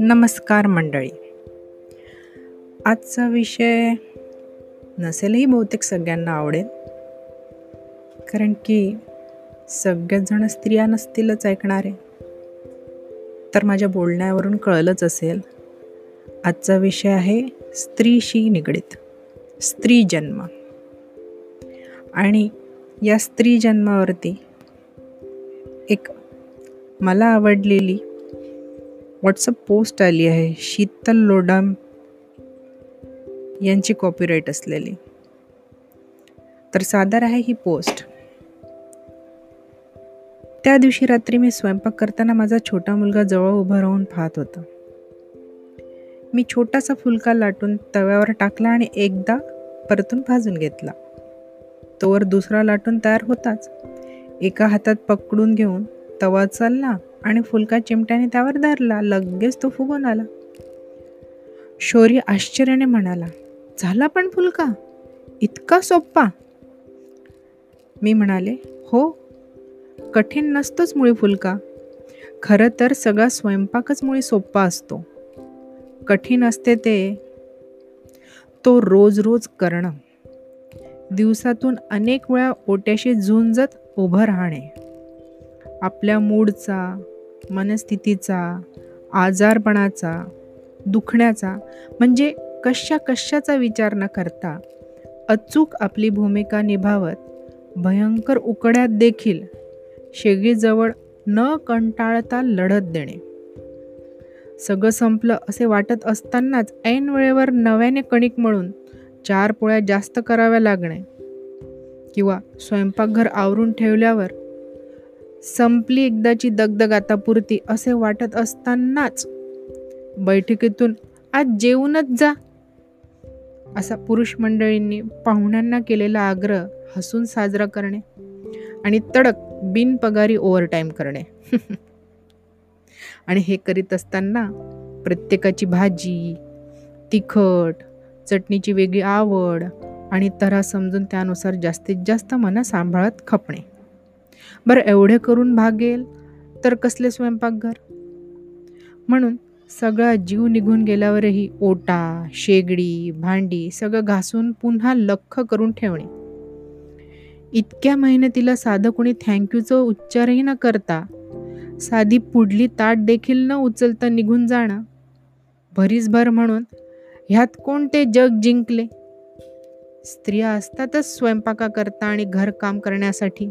नमस्कार मंडळी. आजचा विषय नसेलही बहुतेक सगळ्यांना आवडेल. कारण की सगळेजण स्त्रिया नसतीलच ऐकणारे. तर माझ्या बोलण्यावरून कळलंच असेल आजचा विषय आहे स्त्रीशी निगडीत स्त्री जन्म. आणि या स्त्री जन्मावरती एक मला आवडलेली व्हॉट्सअप पोस्ट आली आहे. शीतल लोडाम यांची कॉपीराईट असलेली. तर सादर आहे ही पोस्ट त्या दिवशी रात्री मी स्वयंपाक करताना माझा छोटा मुलगा जवळ उभा राहून पाहत होता. मी छोटासा फुलका लाटून तव्यावर टाकला आणि एकदा परतून भाजून घेतला. तोवर दुसरा लाटून तयार होताच. एका हातात पकडून घेऊन तवा चालला आणि फुलका चिमट्याने त्यावर धरला. लगेच तो फुगून आला. शौर्य आश्चर्याने म्हणाला झाला पण फुलका? इतका सोप्पा. मी म्हणाले हो कठीण नसतोच मुळी फुलका. खरं तर सगळा स्वयंपाकच मुळी सोप्पा असतो. कठीण असते ते तो रोज रोज करणं. दिवसातून अनेक वेळा ओट्याशी झुंजत उभं राहणे. आपल्या मूडचा मनस्थितीचा आजारपणाचा दुखण्याचा म्हणजे कशा कशाचा विचार न करता अचूक आपली भूमिका निभावत भयंकर उकड्यात देखील शेगडीजवळ न कंटाळता लढत देणे. सगळं संपलं असे वाटत असतानाच ऐन वेळेवर नव्याने कणिक मळून चार पोळ्या जास्त कराव्या लागणे. किंवा स्वयंपाकघर आवरून ठेवल्यावर संपली एकदाची दगदग आता पुरती असे वाटत असतानाच बैठकीतून आज जेवूनच जा. असा पुरुष मंडळींनी पाहुण्यांना केलेला आग्रह हसून साजरा करणे आणि तडक बिनपगारी ओव्हरटाईम करणे. आणि हे करीत असताना प्रत्येकाची भाजी तिखट चटणीची वेगळी आवड आणि तरा समजून त्यानुसार जास्तीत जास्त मनं सांभाळत खपणे. बरं एवढे करून भागेल तर कसले स्वयंपाकघर? म्हणून सगळा जीव निघून गेल्यावरही ओटा शेगडी भांडी सगळं घासून पुन्हा लख करून ठेवणे. इतक्या मेहनतीला साधं कोणी थँक्यूचं उच्चारही न करता साधी पुढली ताट देखील न उचलता निघून जाणं. भरीसभर म्हणून ह्यात कोणते जग जिंकले? स्त्रिया असतातच स्वयंपाका करता आणि घरकाम करण्यासाठी.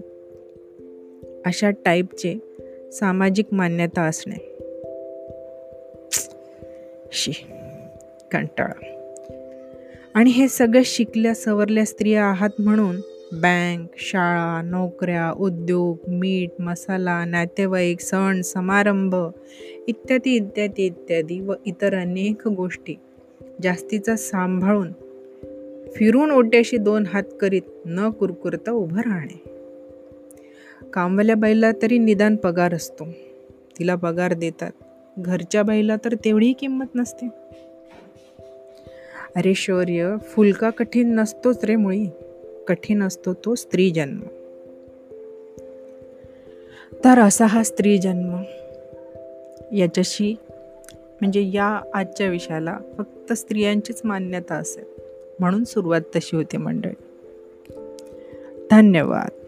अशा टाईपचे सामाजिक मान्यता असणे. शी कंटाळा. आणि हे सगळं शिकल्या सवरल्या स्त्रिया आहात म्हणून बँक शाळा नोकऱ्या उद्योग मीठ मसाला नातेवाईक सण समारंभ इत्यादी इत्यादी इत्यादी व इतर अनेक गोष्टी जास्तीचा सांभाळून फिरून ओट्याशी दोन हात करीत न कुरकुरता उभं राहणे. कामवाल्या बाईला तरी निदान पगार असतो. तिला पगार देतात. घरच्या बाईला तर तेवढीही किंमत नसते. अरे शौर्य फुलका कठीण नसतोच रे मुळी. कठीण असतो तो स्त्री जन्म तर असा हा स्त्री जन्म याच्याशी म्हणजे या आजच्या विषयाला फक्त स्त्रियांचीच मान्यता असेल. म्हणून सुरुवात तशी होती मंडळी. धन्यवाद.